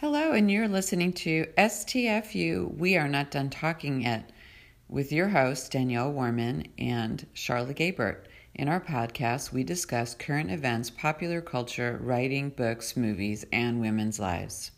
Hello, and you're listening to STFU We Are Not Done Talking Yet with your hosts, Danielle Warman and Charlotte Gabert. In our podcast, we discuss current events, popular culture, writing, books, movies, and women's lives.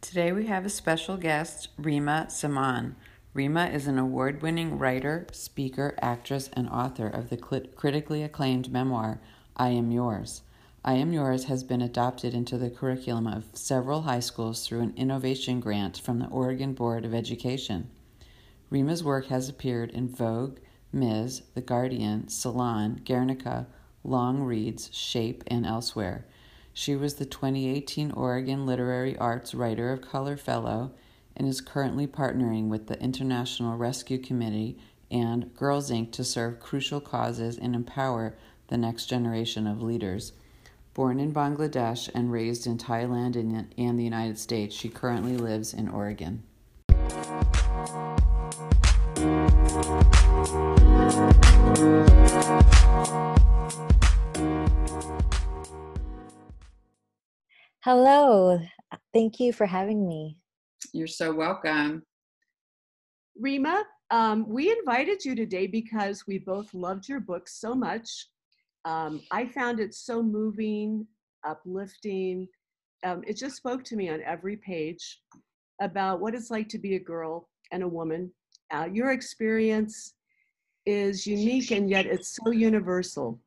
Today we have a special guest, Reema Zaman. Reema is an award winning writer, speaker, actress, and author of the critically acclaimed memoir, I Am Yours. I Am Yours has been adopted into the curriculum of several high schools through an innovation grant from the Oregon Board of Education. Reema's work has appeared in Vogue, Ms., The Guardian, Salon, Guernica, Longreads, Shape, and elsewhere. She was the 2018 Oregon Literary Arts Writer of Color Fellow and is currently partnering with the International Rescue Committee and Girls Inc. to serve crucial causes and empower the next generation of leaders. Born in Bangladesh and raised in Thailand and, and the United States, she currently lives in Oregon. Hello. Thank you for having me. You're so welcome. Reema, um, we invited you today because we both loved your book so much um, I found it so moving, uplifting. Um, it just spoke to me on every page about what it's like to be a girl and a woman. Uh, your experience is unique and yet it's so universal.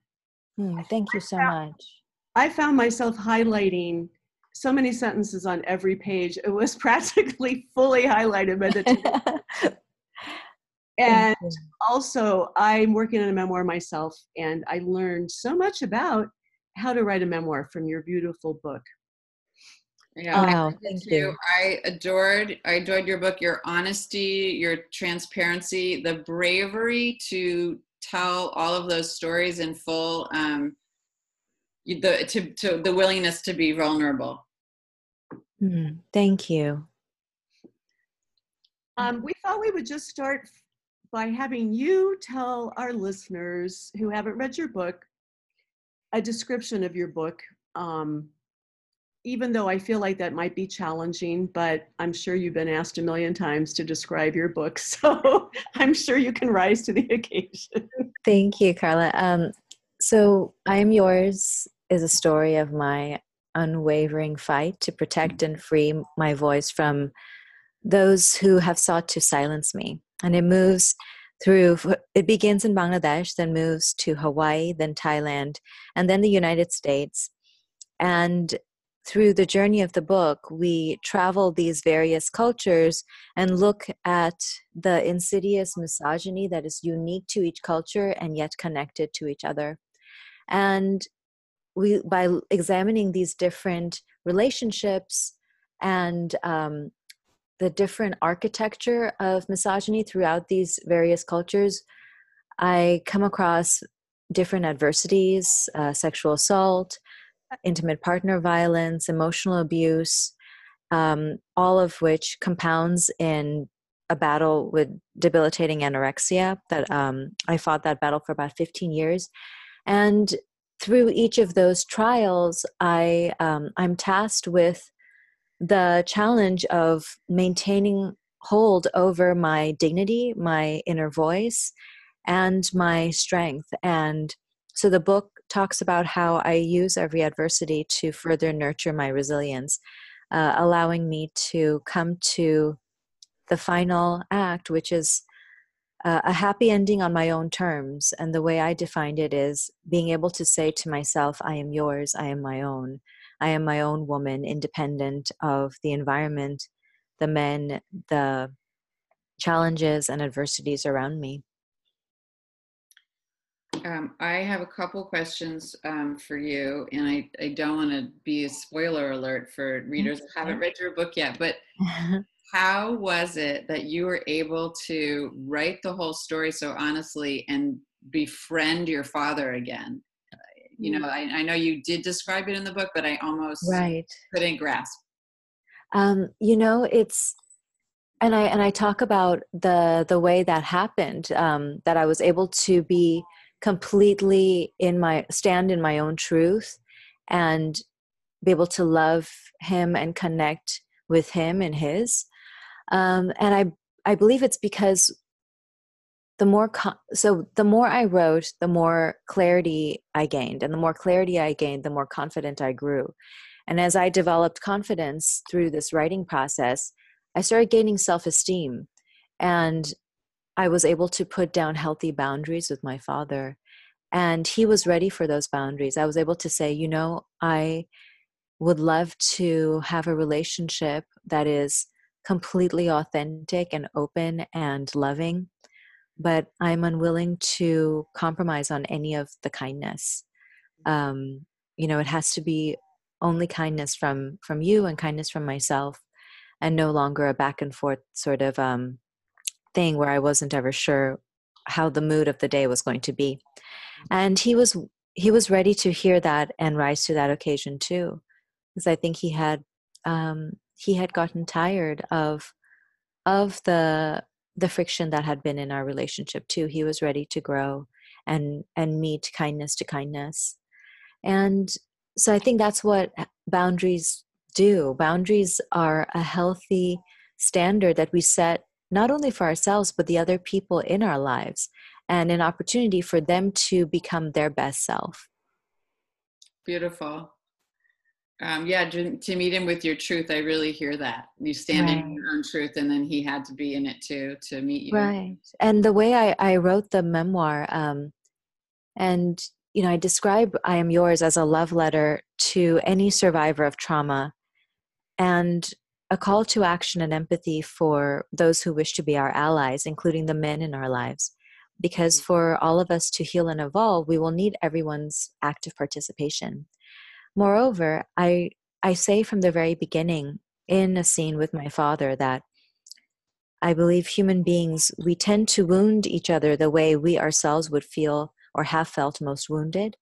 Hmm, thank you so much. I found myself highlighting so many sentences on every page. It was practically fully highlighted by the and also i'm working on a memoir myself and i learned so much about how to write a memoir from your beautiful book yeah, oh, thank you. I adored I adored your book, your honesty, your transparency, the bravery to tell all of those stories in full, um, the to, to the willingness to be vulnerable. Mm, thank you. Um, we thought we would just start by having you tell our listeners who haven't read your book a description of your book. Um, even though I feel like that might be challenging, but I'm sure you've been asked a million times to describe your book, so I'm sure you can rise to the occasion. Thank you, Carla. Um, so, I Am Yours is a story of my unwavering fight to protect and free my voice from those who have sought to silence me and it moves through it begins in bangladesh then moves to hawaii then thailand and then the united states. And through the journey of the book we travel these various cultures and look at the insidious misogyny that is unique to each culture and yet connected to each other. And we by examining these different relationships and um, the different architecture of misogyny throughout these various cultures, I come across different adversities, uh, sexual assault, intimate partner violence, emotional abuse, um, all of which compounds in a battle with debilitating anorexia that um, I fought that battle for about 15 years. And through each of those trials, I, um, I'm tasked with the challenge of maintaining hold over my dignity, my inner voice, and my strength. And so the book talks about how I use every adversity to further nurture my resilience, uh, allowing me to come to the final act, which is uh, a happy ending on my own terms. And the way I defined it is being able to say to myself, I am yours, I am my own. I am my own woman, independent of the environment, the men, the challenges and adversities around me. Um, I have a couple questions um, for you, and I, I don't want to be a spoiler alert for readers who haven't read your book yet, but how was it that you were able to write the whole story so honestly and befriend your father again? You know I, I, know you did describe it in the book but i almost right. couldn't grasp. Um, you know it's and i and i talk about the the way that happened um, that i was able to be completely in my stand in my own truth and be able to love him and connect with him and his. Um, and I I believe it's because the more so the more I wrote, the more clarity I gained, and the more clarity I gained, the more confident I grew. And as I developed confidence through this writing process, I started gaining self esteem, and I was able to put down healthy boundaries with my father. And he was ready for those boundaries. I was able to say, you know, I would love to have a relationship that is completely authentic and open and loving, but I'm unwilling to compromise on any of the kindness. Um, you know, it has to be only kindness from from you and kindness from myself, and no longer a back and forth sort of um, thing where I wasn't ever sure how the mood of the day was going to be. And he was he was ready to hear that and rise to that occasion too because I think he had um, he had gotten tired of of the the friction that had been in our relationship too. He was ready to grow and and meet kindness to kindness, and so I think that's what boundaries do. Boundaries are a healthy standard that we set not only for ourselves but the other people in our lives and an opportunity for them to become their best self beautiful um, yeah, to, to, meet him with your truth, I really hear that. You stand right. in your own truth, and then he had to be in it too to meet you. Right. And the way I, I wrote the memoir, um, and you know, I describe I Am Yours as a love letter to any survivor of trauma and a call to action and empathy for those who wish to be our allies, including the men in our lives. Because mm. for all of us to heal and evolve, we will need everyone's active participation. Moreover, I I say from the very beginning in a scene with my father that I believe human beings we tend to wound each other the way we ourselves would feel or have felt most wounded.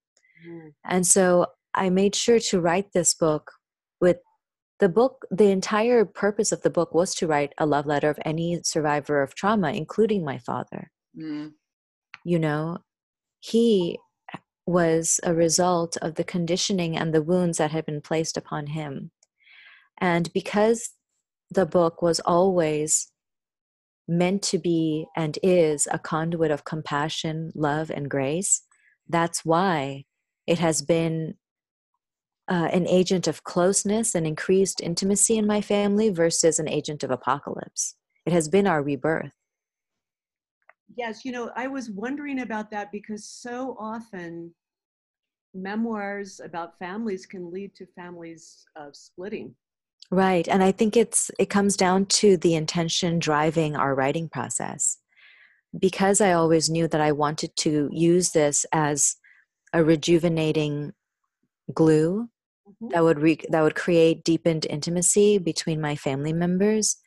Mm. And so I made sure to write this book with the book the entire purpose of the book was to write a love letter of any survivor of trauma including my father. Mm. You know, he was a result of the conditioning and the wounds that had been placed upon him. And because the book was always meant to be and is a conduit of compassion, love, and grace, that's why it has been uh, an agent of closeness and increased intimacy in my family versus an agent of apocalypse. It has been our rebirth. Yes, you know, I was wondering about that because so often memoirs about families can lead to families uh, splitting. Right, and I think it's it comes down to the intention driving our writing process. Because I always knew that I wanted to use this as a rejuvenating glue mm-hmm. that would re- that would create deepened intimacy between my family members.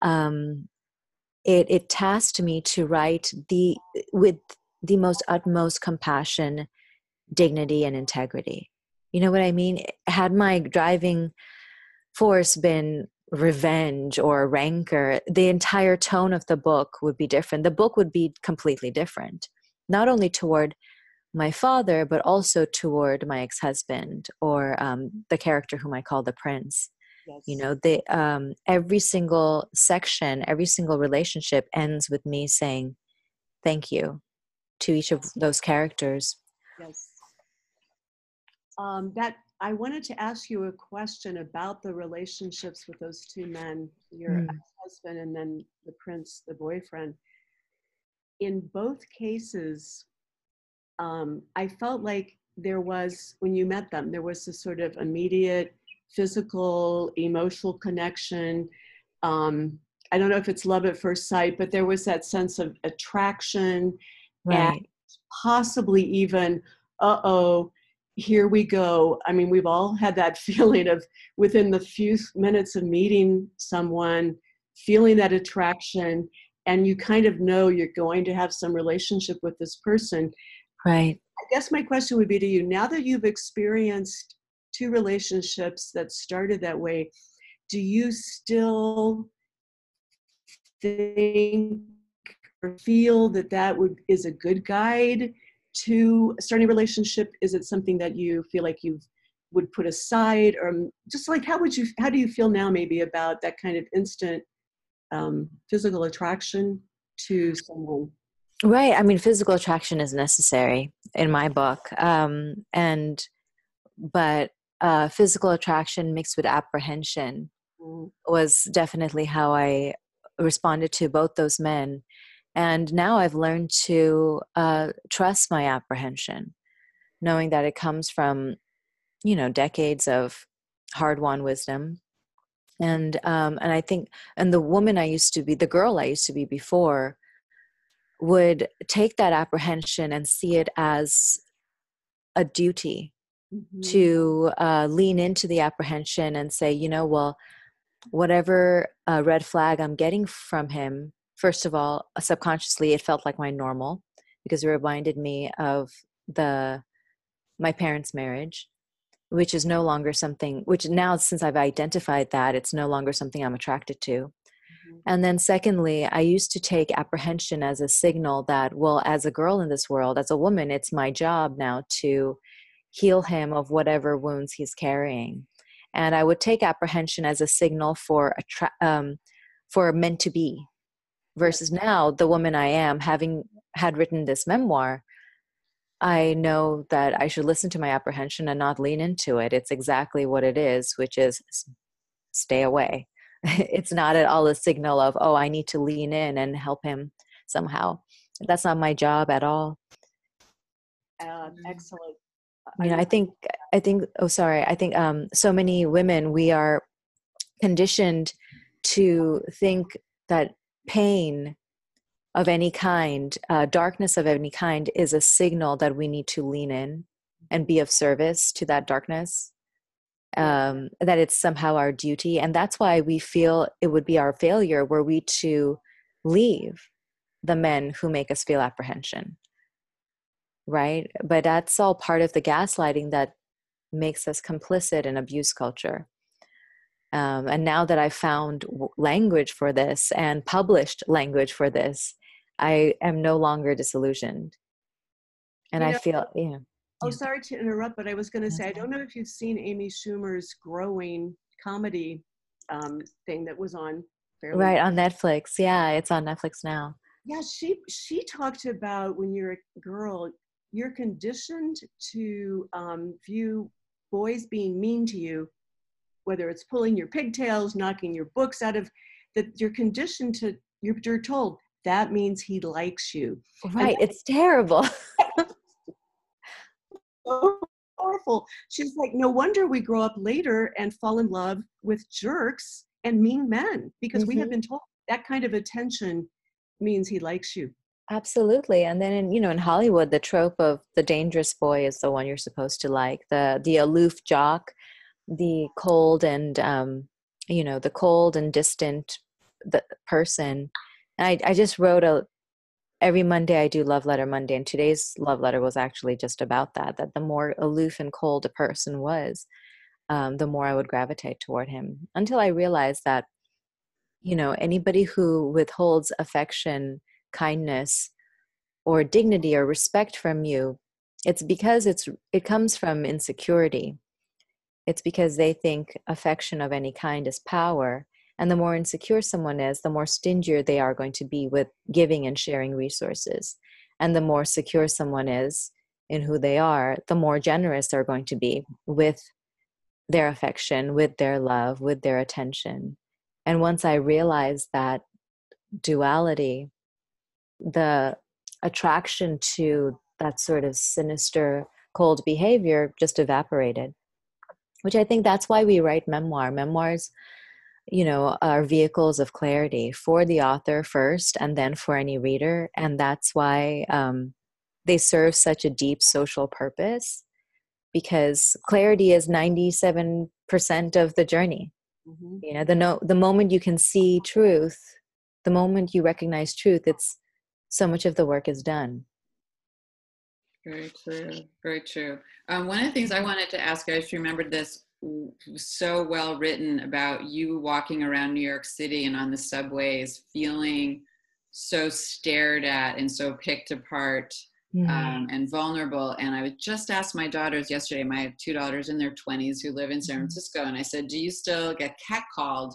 Um, it it tasked me to write the with the most utmost compassion dignity and integrity. You know what I mean? Had my driving force been revenge or rancor, the entire tone of the book would be different. The book would be completely different, not only toward my father, but also toward my ex husband or um, the character whom I call the prince. Yes. You know, the um, every single section, every single relationship ends with me saying thank you to each of those characters. Yes um, that I wanted to ask you a question about the relationships with those two men, your mm. husband and then the prince, the boyfriend. In both cases, um, I felt like there was, when you met them, there was this sort of immediate physical, emotional connection. Um, I don't know if it's love at first sight, but there was that sense of attraction right. and possibly even, uh oh, here we go. I mean, we've all had that feeling of within the few minutes of meeting someone, feeling that attraction, and you kind of know you're going to have some relationship with this person. Right. I guess my question would be to you now that you've experienced two relationships that started that way, do you still think or feel that that would is a good guide to starting a relationship? Is it something that you feel like you've would put aside or just like how would you how do you feel now maybe about that kind of instant um, physical attraction to someone right i mean physical attraction is necessary in my book um, and but uh, physical attraction mixed with apprehension mm. was definitely how i responded to both those men and now i've learned to uh, trust my apprehension knowing that it comes from you know decades of hard-won wisdom and um and i think and the woman i used to be the girl i used to be before would take that apprehension and see it as a duty mm-hmm. to uh, lean into the apprehension and say you know well whatever uh, red flag i'm getting from him first of all subconsciously it felt like my normal because it reminded me of the my parents marriage which is no longer something which now since i've identified that it's no longer something i'm attracted to. Mm-hmm. and then secondly i used to take apprehension as a signal that well as a girl in this world as a woman it's my job now to heal him of whatever wounds he's carrying. And i would take apprehension as a signal for attra- um, for meant to be versus now the woman i am having had written this memoir I know that I should listen to my apprehension and not lean into it. It's exactly what it is, which is stay away. it's not at all a signal of, oh, I need to lean in and help him somehow. That's not my job at all. Uh, excellent. You know, I think, I think, oh, sorry. I think um, so many women, we are conditioned to think that pain of any kind, uh, darkness of any kind, is a signal that we need to lean in and be of service to that darkness. Um, that it's somehow our duty. And that's why we feel it would be our failure were we to leave the men who make us feel apprehension. Right? But that's all part of the gaslighting that makes us complicit in abuse culture. Um, and now that I've found language for this and published language for this, I am no longer disillusioned. And you I feel, yeah. Oh, sorry to interrupt, but I was going to say, I don't know if you've seen Amy Schumer's growing comedy um, thing that was on. Fairly right on Netflix. Yeah, it's on Netflix now. Yeah, she she talked about when you're a girl, you're conditioned to um, view boys being mean to you, whether it's pulling your pigtails, knocking your books out of, that you're conditioned to. You're, you're told that means he likes you. Right. It's terrible. so powerful. She's like, no wonder we grow up later and fall in love with jerks and mean men because mm-hmm. we have mm-hmm. been told that kind of attention means he likes you. Absolutely. And then in you know in Hollywood the trope of the dangerous boy is the one you're supposed to like. The the aloof jock, the cold and um you know, the cold and distant the person I, I just wrote a every Monday I do love letter Monday, and today's love letter was actually just about that. That the more aloof and cold a person was, um, the more I would gravitate toward him. Until I realized that, you know, anybody who withholds affection, kindness, or dignity or respect from you, it's because it's it comes from insecurity. It's because they think affection of any kind is power and the more insecure someone is, the more stingier they are going to be with giving and sharing resources. And the more secure someone is in who they are, the more generous they're going to be with their affection, with their love, with their attention. And once I realized that duality, the attraction to that sort of sinister, cold behavior just evaporated. Which I think that's why we write memoir. Memoirs you know are vehicles of clarity for the author first and then for any reader and that's why um, they serve such a deep social purpose because clarity is 97% of the journey mm-hmm. you know the no, the moment you can see truth the moment you recognize truth it's so much of the work is done very true very true um, one of the things i wanted to ask i just remembered this so well written about you walking around New York City and on the subways feeling so stared at and so picked apart mm-hmm. um, and vulnerable. And I just asked my daughters yesterday, my I have two daughters in their 20s who live in San mm-hmm. Francisco, and I said, Do you still get catcalled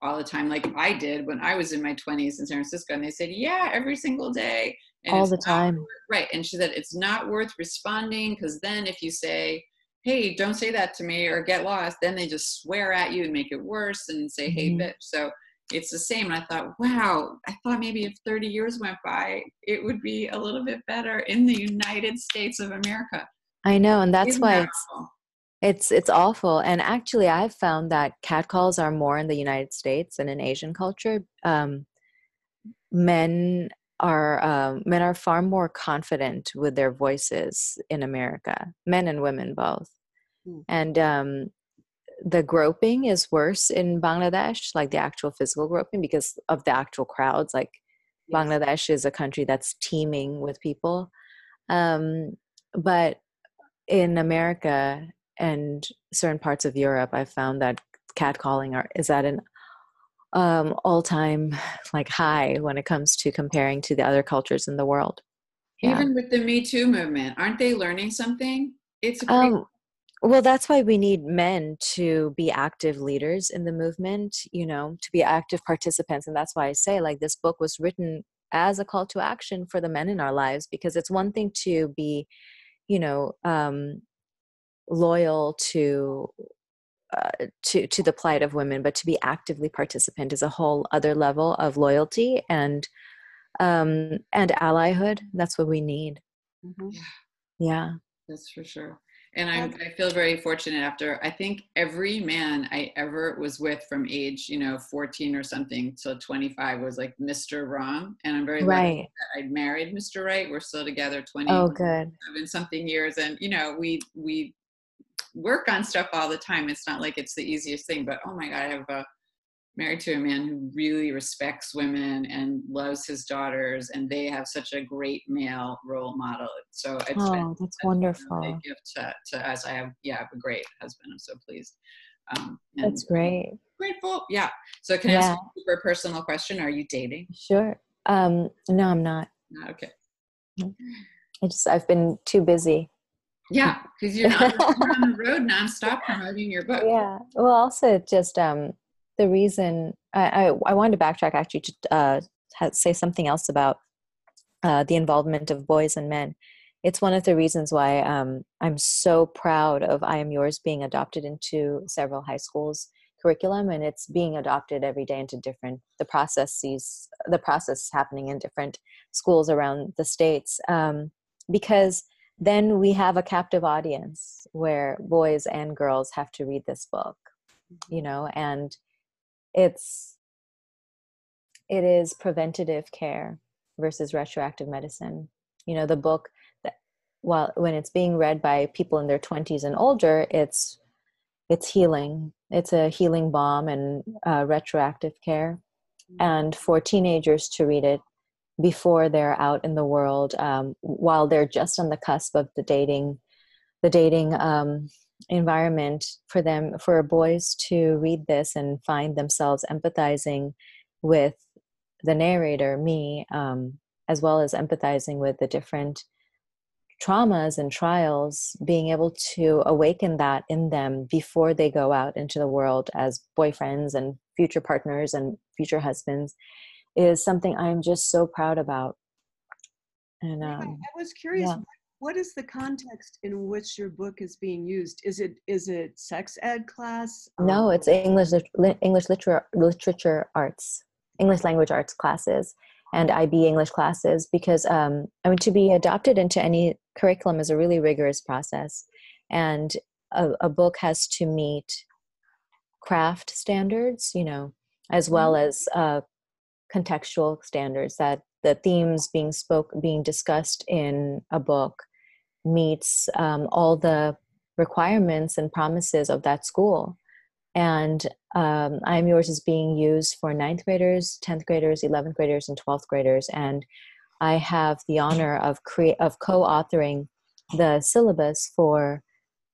all the time, like I did when I was in my 20s in San Francisco? And they said, Yeah, every single day. And all the time. Right. And she said, It's not worth responding because then if you say, Hey, don't say that to me or get lost, then they just swear at you and make it worse and say, Hey, mm-hmm. bitch. So it's the same. And I thought, wow, I thought maybe if 30 years went by, it would be a little bit better in the United States of America. I know, and that's Isn't why that it's awful? it's it's awful. And actually, I've found that catcalls are more in the United States than in Asian culture. Um, men are um, men are far more confident with their voices in America, men and women both. Hmm. And um, the groping is worse in Bangladesh, like the actual physical groping, because of the actual crowds. Like yes. Bangladesh is a country that's teeming with people. Um, but in America and certain parts of Europe, I've found that catcalling are, is at an um, all-time like high when it comes to comparing to the other cultures in the world. Yeah. Even with the Me Too movement, aren't they learning something? It's a great um, well, that's why we need men to be active leaders in the movement, you know, to be active participants. And that's why I say, like, this book was written as a call to action for the men in our lives because it's one thing to be, you know, um, loyal to uh, to to the plight of women, but to be actively participant is a whole other level of loyalty and um, and allyhood. That's what we need. Mm-hmm. Yeah, that's for sure. And I, I, feel very fortunate after i think every man i ever was with from age you know 14 or something till 25 was like mr wrong. And i'm very right. i married mr right. We're still together 20 oh good. something years. And you know we we work on stuff all the time it's not like it's the easiest thing but oh my god i have a married to a man who really respects women and loves his daughters, and they have such a great male role model. So it's oh, been, that's wonderful. A gift to, to us. I have, yeah, I have a great husband. I'm so pleased. Um, that's great. Grateful. Yeah. So can I ask you a super personal question? Are you dating? Sure. Um, no, I'm not. Not okay. I just I've been too busy. Yeah, because you're, you're on the road nonstop promoting your book. Yeah. Well, also just um, the reason I, I, I wanted to backtrack actually to uh, say something else about uh, the involvement of boys and men. It's one of the reasons why um, I'm so proud of I Am Yours being adopted into several high schools curriculum and it's being adopted every day into different the processes the process happening in different schools around the states um, because then we have a captive audience where boys and girls have to read this book you know and it's it is preventative care versus retroactive medicine. You know the book that while when it's being read by people in their 20s and older it's it's healing. It's a healing balm and uh, retroactive care. And for teenagers to read it before they're out in the world um, while they're just on the cusp of the dating the dating um, environment for them for boys to read this and find themselves empathizing with the narrator me um, as well as empathizing with the different traumas and trials being able to awaken that in them before they go out into the world as boyfriends and future partners and future husbands is something i'm just so proud about and um, i was curious yeah what is the context in which your book is being used? Is it is it sex ed class? No, it's English English literature literature arts, English language arts classes, and IB English classes. Because um, I mean, to be adopted into any curriculum is a really rigorous process, and a, a book has to meet craft standards, you know, as well mm-hmm. as uh, contextual standards that the themes being spoke being discussed in a book meets um, all the requirements and promises of that school. And um, I Am Yours is being used for ninth graders, 10th graders, 11th graders, and 12th graders. And I have the honor of, crea- of co authoring the syllabus for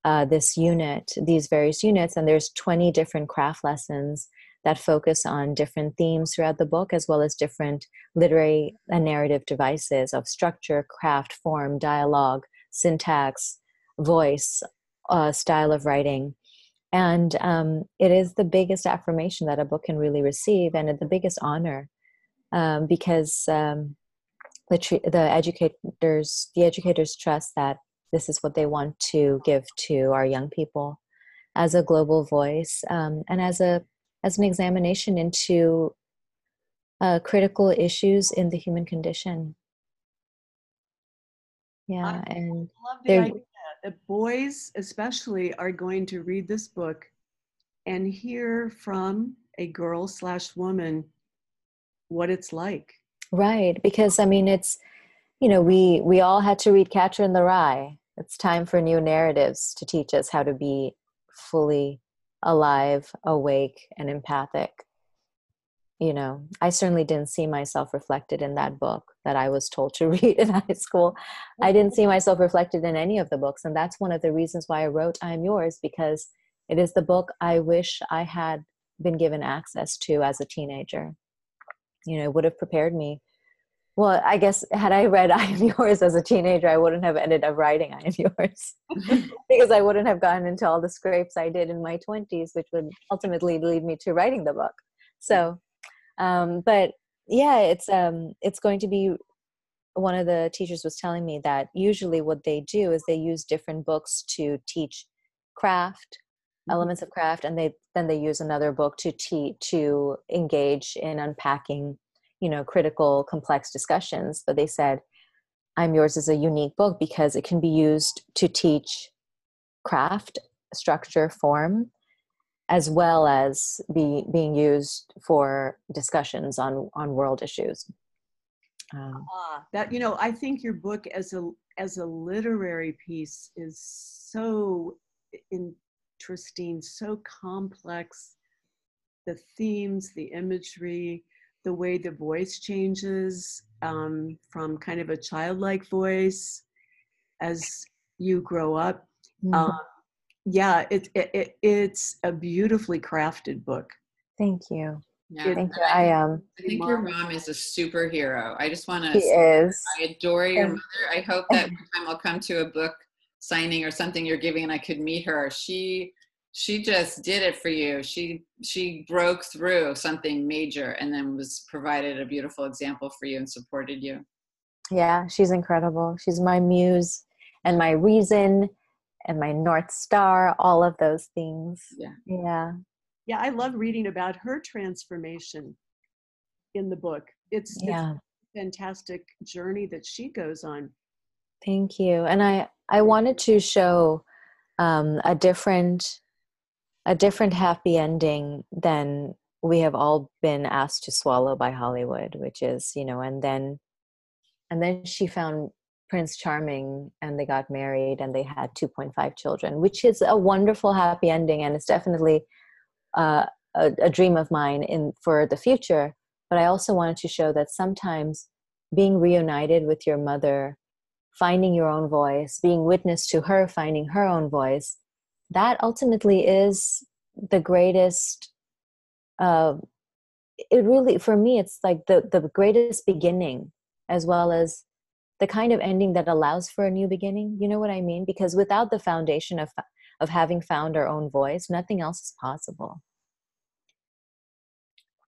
uh, this unit, these various units, and there's 20 different craft lessons that focus on different themes throughout the book, as well as different literary and narrative devices of structure, craft, form, dialogue, syntax, voice, uh, style of writing. And um, it is the biggest affirmation that a book can really receive, and the biggest honor um, because um, the, the educators the educators trust that this is what they want to give to our young people as a global voice um, and as a as an examination into uh, critical issues in the human condition. Yeah, I and love the idea that boys, especially, are going to read this book and hear from a girl slash woman what it's like. Right, because I mean, it's you know, we we all had to read Catcher in the Rye. It's time for new narratives to teach us how to be fully alive, awake, and empathic. You know, I certainly didn't see myself reflected in that book that I was told to read in high school. I didn't see mm-hmm. myself reflected in any of the books. And that's one of the reasons why I wrote I Am Yours, because it is the book I wish I had been given access to as a teenager. You know, it would have prepared me well, I guess had I read I Am Yours as a teenager, I wouldn't have ended up writing I Am Yours because I wouldn't have gotten into all the scrapes I did in my 20s, which would ultimately lead me to writing the book. So, um, but yeah, it's um, it's going to be. One of the teachers was telling me that usually what they do is they use different books to teach craft, mm-hmm. elements of craft, and they then they use another book to teach to engage in unpacking you know critical complex discussions but they said i'm yours is a unique book because it can be used to teach craft structure form as well as be being used for discussions on on world issues. Um, ah, that you know i think your book as a as a literary piece is so interesting so complex. The themes the imagery the way the voice changes um, from kind of a childlike voice as you grow up. Mm-hmm. Um, yeah, it, it, it, it's a beautifully crafted book. Thank you. Yeah, Thank you. I am. Um, I think your mom is a superhero. I just want to. She is. I adore your mother. I hope that one time I'll come to a book signing or something you're giving and I could meet her. She she just did it for you. She she broke through something major and then was provided a beautiful example for you and supported you. Yeah she's incredible. She's my muse and my reason and my north star all of those things. Yeah. Yeah. Yeah i love reading about her transformation in the book. It's, yeah. it's fantastic journey that she goes on. Thank you. And i i wanted to show um, a different a different happy ending than we have all been asked to swallow by Hollywood, which is, you know, and then and then she found Prince Charming and they got married and they had 2.5 children, which is a wonderful happy ending and it's definitely uh, a, a dream of mine in for the future. But I also wanted to show that sometimes being reunited with your mother, finding your own voice, being witness to her finding her own voice, that ultimately is the greatest uh, it really for me it's like the the greatest beginning as well as the kind of ending that allows for a new beginning you know what i mean because without the foundation of of having found our own voice nothing else is possible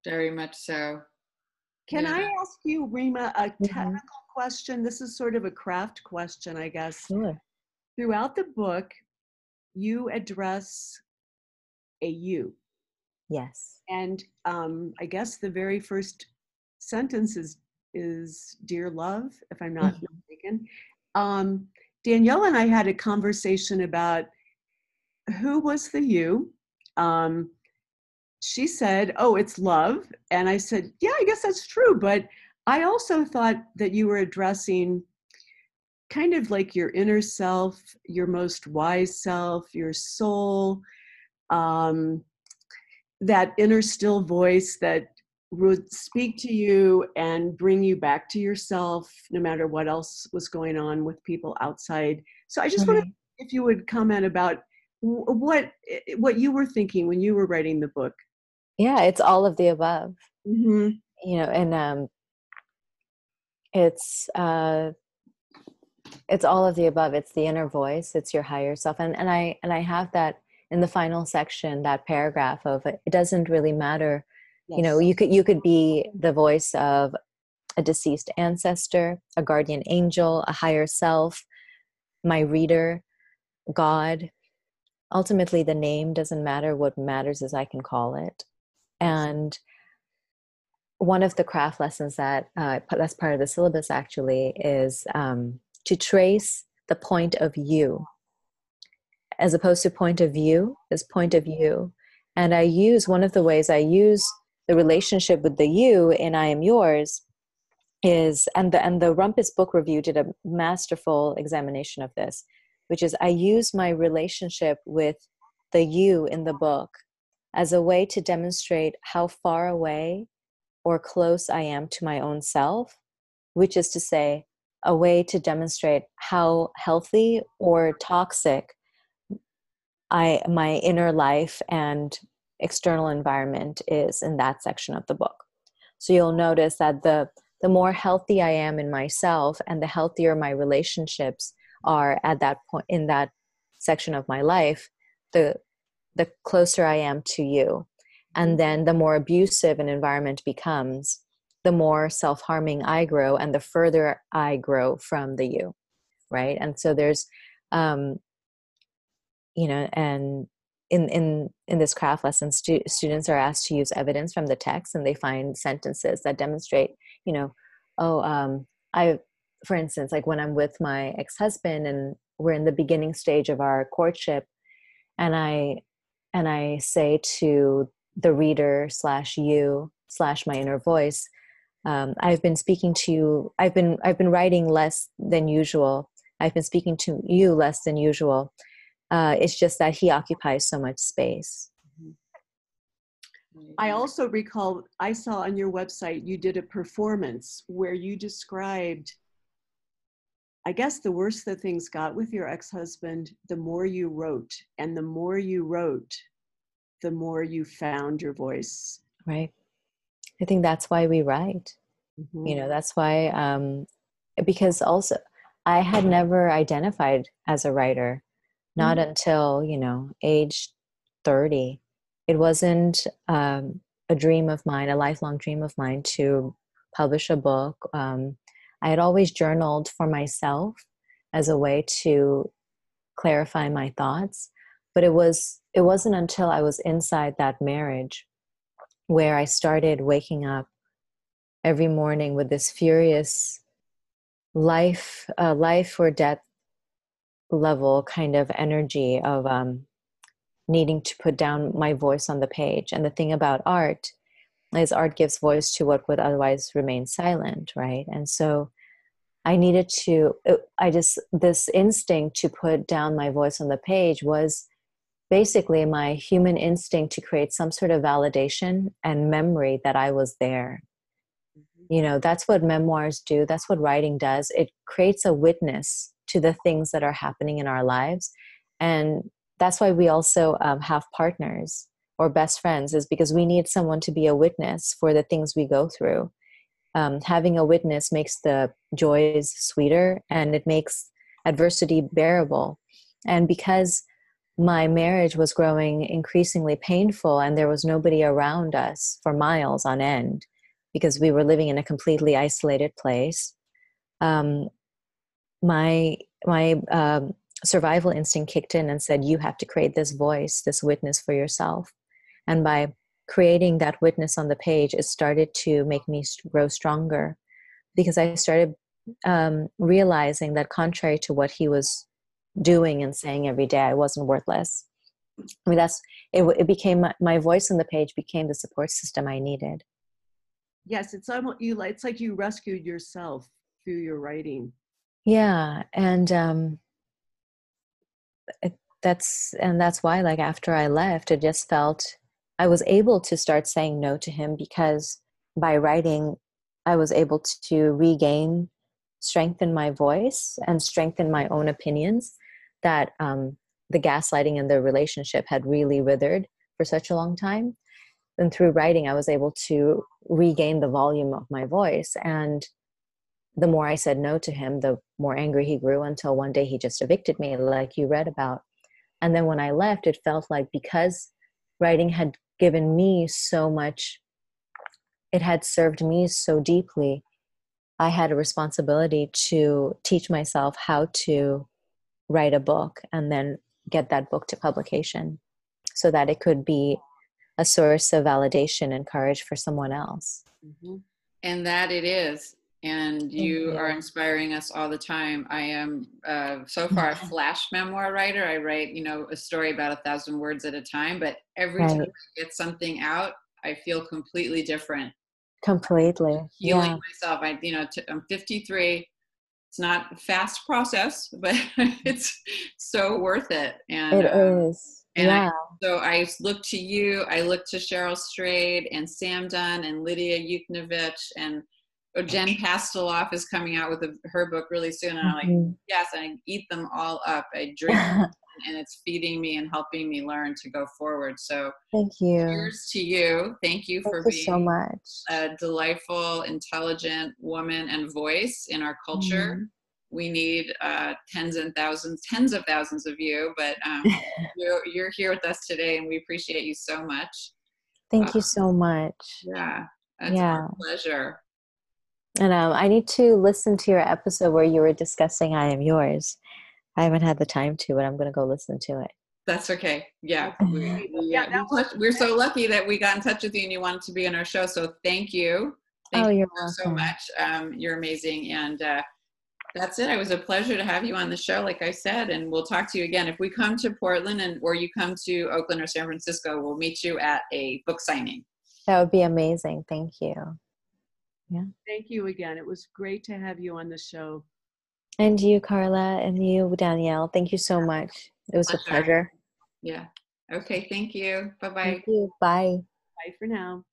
very much so can yeah. i ask you reema a mm-hmm. technical mm-hmm. question this is sort of a craft question i guess sure. throughout the book you address a you. Yes. And um, I guess the very first sentence is is dear love, if I'm not mm-hmm. mistaken. Um, Danielle and I had a conversation about who was the you. Um, she said, "Oh, it's love," and I said, "Yeah, I guess that's true." But I also thought that you were addressing kind of like your inner self, your most wise self, your soul, um, that inner still voice that would speak to you and bring you back to yourself no matter what else was going on with people outside. So I just mm-hmm. want to if you would comment about what what you were thinking when you were writing the book. Yeah, it's all of the above. Mm-hmm. You know, and um, it's uh, it's all of the above. It's the inner voice. It's your higher self, and and I and I have that in the final section, that paragraph of it. Doesn't really matter. Yes. You know, you could you could be the voice of a deceased ancestor, a guardian angel, a higher self, my reader, God. Ultimately, the name doesn't matter. What matters is I can call it. And one of the craft lessons that uh, that's part of the syllabus actually is um, to trace the point of you as opposed to point of view is point of view and i use one of the ways i use the relationship with the you in i am yours is and the and the rumpus book review did a masterful examination of this which is i use my relationship with the you in the book as a way to demonstrate how far away or close i am to my own self which is to say a way to demonstrate how healthy or toxic I my inner life and external environment is in that section of the book. So you'll notice that the the more healthy I am in myself and the healthier my relationships are at that point in that section of my life, the the closer I am to you. And then the more abusive an environment becomes, the more self-harming I grow and the further I grow from the you. Right. And so there's um you know, and in in in this craft lesson stu- students are asked to use evidence from the text and they find sentences that demonstrate you know oh um i for instance like when i'm with my ex-husband and we're in the beginning stage of our courtship and i and i say to the reader slash you slash my inner voice um, i've been speaking to you i've been i've been writing less than usual i've been speaking to you less than usual uh, it's just that he occupies so much space. I also recall I saw on your website you did a performance where you described, I guess, the worse the things got with your ex husband, the more you wrote. And the more you wrote, the more you found your voice. Right. I think that's why we write. Mm-hmm. You know, that's why, um, because also I had never identified as a writer not mm-hmm. until you know age 30 it wasn't um, a dream of mine a lifelong dream of mine to publish a book um, i had always journaled for myself as a way to clarify my thoughts but it was it wasn't until i was inside that marriage where i started waking up every morning with this furious life uh, life or death level kind of energy of um, needing to put down my voice on the page. And the thing about art is art gives voice to what would otherwise remain silent, right? And so I needed to, I just, this instinct to put down my voice on the page was basically my human instinct to create some sort of validation and memory that I was there. Mm-hmm. You know, that's what memoirs do, that's what writing does. It creates a witness to the things that are happening in our lives and that's why we also um, have partners or best friends is because we need someone to be a witness for the things we go through um, having a witness makes the joys sweeter and it makes adversity bearable and because my marriage was growing increasingly painful and there was nobody around us for miles on end because we were living in a completely isolated place. Um, my my um, survival instinct kicked in and said you have to create this voice this witness for yourself. And by creating that witness on the page it started to make me grow stronger because i started um, realizing that contrary to what he was doing and saying every day i wasn't worthless. I mean that's it, it became my, my voice on the page became the support system i needed. Yes it's almost you it's like you rescued yourself through your writing. Yeah and um it, that's and that's why like after i left it just felt i was able to start saying no to him because by writing i was able to regain strengthen my voice and strengthen my own opinions that um, the gaslighting in the relationship had really withered for such a long time. And through writing, I was able to regain the volume of my voice. And the more I said no to him, the more angry he grew until one day he just evicted me, like you read about. And then when I left, it felt like because writing had given me so much, it had served me so deeply, I had a responsibility to teach myself how to write a book and then get that book to publication so that it could be a source of validation and courage for someone else. Mm-hmm. And that it is. And you, are inspiring us all the time. I am uh, so far a flash memoir writer. I write, you know, a story about a thousand words at a time, but every right. time I get something out, I feel completely different. Completely. Healing yeah. myself. I, you know, t- I'm 53 it's not a fast process, but it's so worth it. And it um, is. And yeah. I, so I look to you. I look to Cheryl Strayed and Sam Dunn and Lydia Yuknavitch and oh, Jen Pastiloff is coming out with a, her book really soon. And I'm like, mm-hmm. yes, I eat them all up. I drink and it's feeding me and helping me learn to go forward. So thank you. Cheers to you. Thank you thank for you being so much. a delightful, intelligent woman and voice in our culture. Mm. We need uh, tens and thousands, tens of thousands of you, but um, you're, you're, here with us today and we appreciate you so much. Thank uh, you so much. Yeah, it's yeah. pleasure. And um, I need to listen to your episode where you were discussing I Am Yours I haven't had the time to, but I'm going to go listen to it. That's okay. Yeah. We, we, yeah we we're so lucky that we got in touch with you and you wanted to be on our show. So thank you. Thank oh, you so much. Um, you're amazing. And uh, that's it. It was a pleasure to have you on the show, like I said, and we'll talk to you again. If we come to Portland and or you come to Oakland or San Francisco, we'll meet you at a book signing. That would be amazing. Thank you. Yeah. Thank you again. It was great to have you on the show. And you, Carla, and you, Danielle. Thank you so much. It was pleasure. a pleasure. Yeah. Okay. Thank you. Bye bye. Thank you. Bye. Bye for now.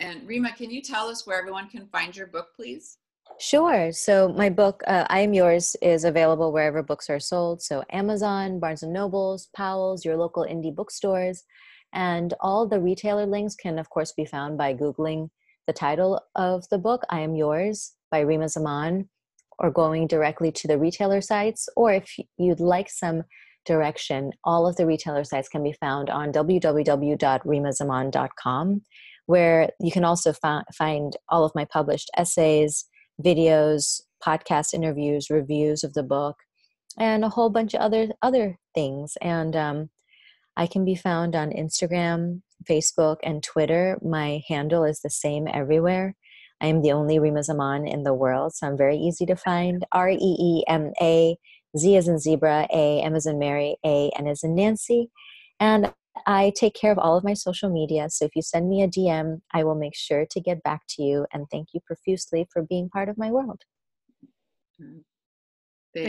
And Reema, can you tell us where everyone can find your book, please? Sure. So my book, uh, I Am Yours, is available wherever books are sold. So Amazon, Barnes and Nobles, Powell's, your local indie bookstores, and all the retailer links can, of course, be found by googling the title of the book, I Am Yours, by Reema Zaman or going directly to the retailer sites, or if you'd like some direction, all of the retailer sites can be found on www.reemazaman.com, where you can also fa- find all of my published essays, videos, podcast interviews, reviews of the book, and a whole bunch of other other things. And um, I can be found on Instagram, Facebook, and Twitter. My handle is the same everywhere. I am the only Reema Zaman in the world, so I'm very easy to find. R E E M A, Z as in zebra, A, M as in Mary, A, N as in Nancy. And I take care of all of my social media. So if you send me a DM, I will make sure to get back to you. And thank you profusely for being part of my world. Mm,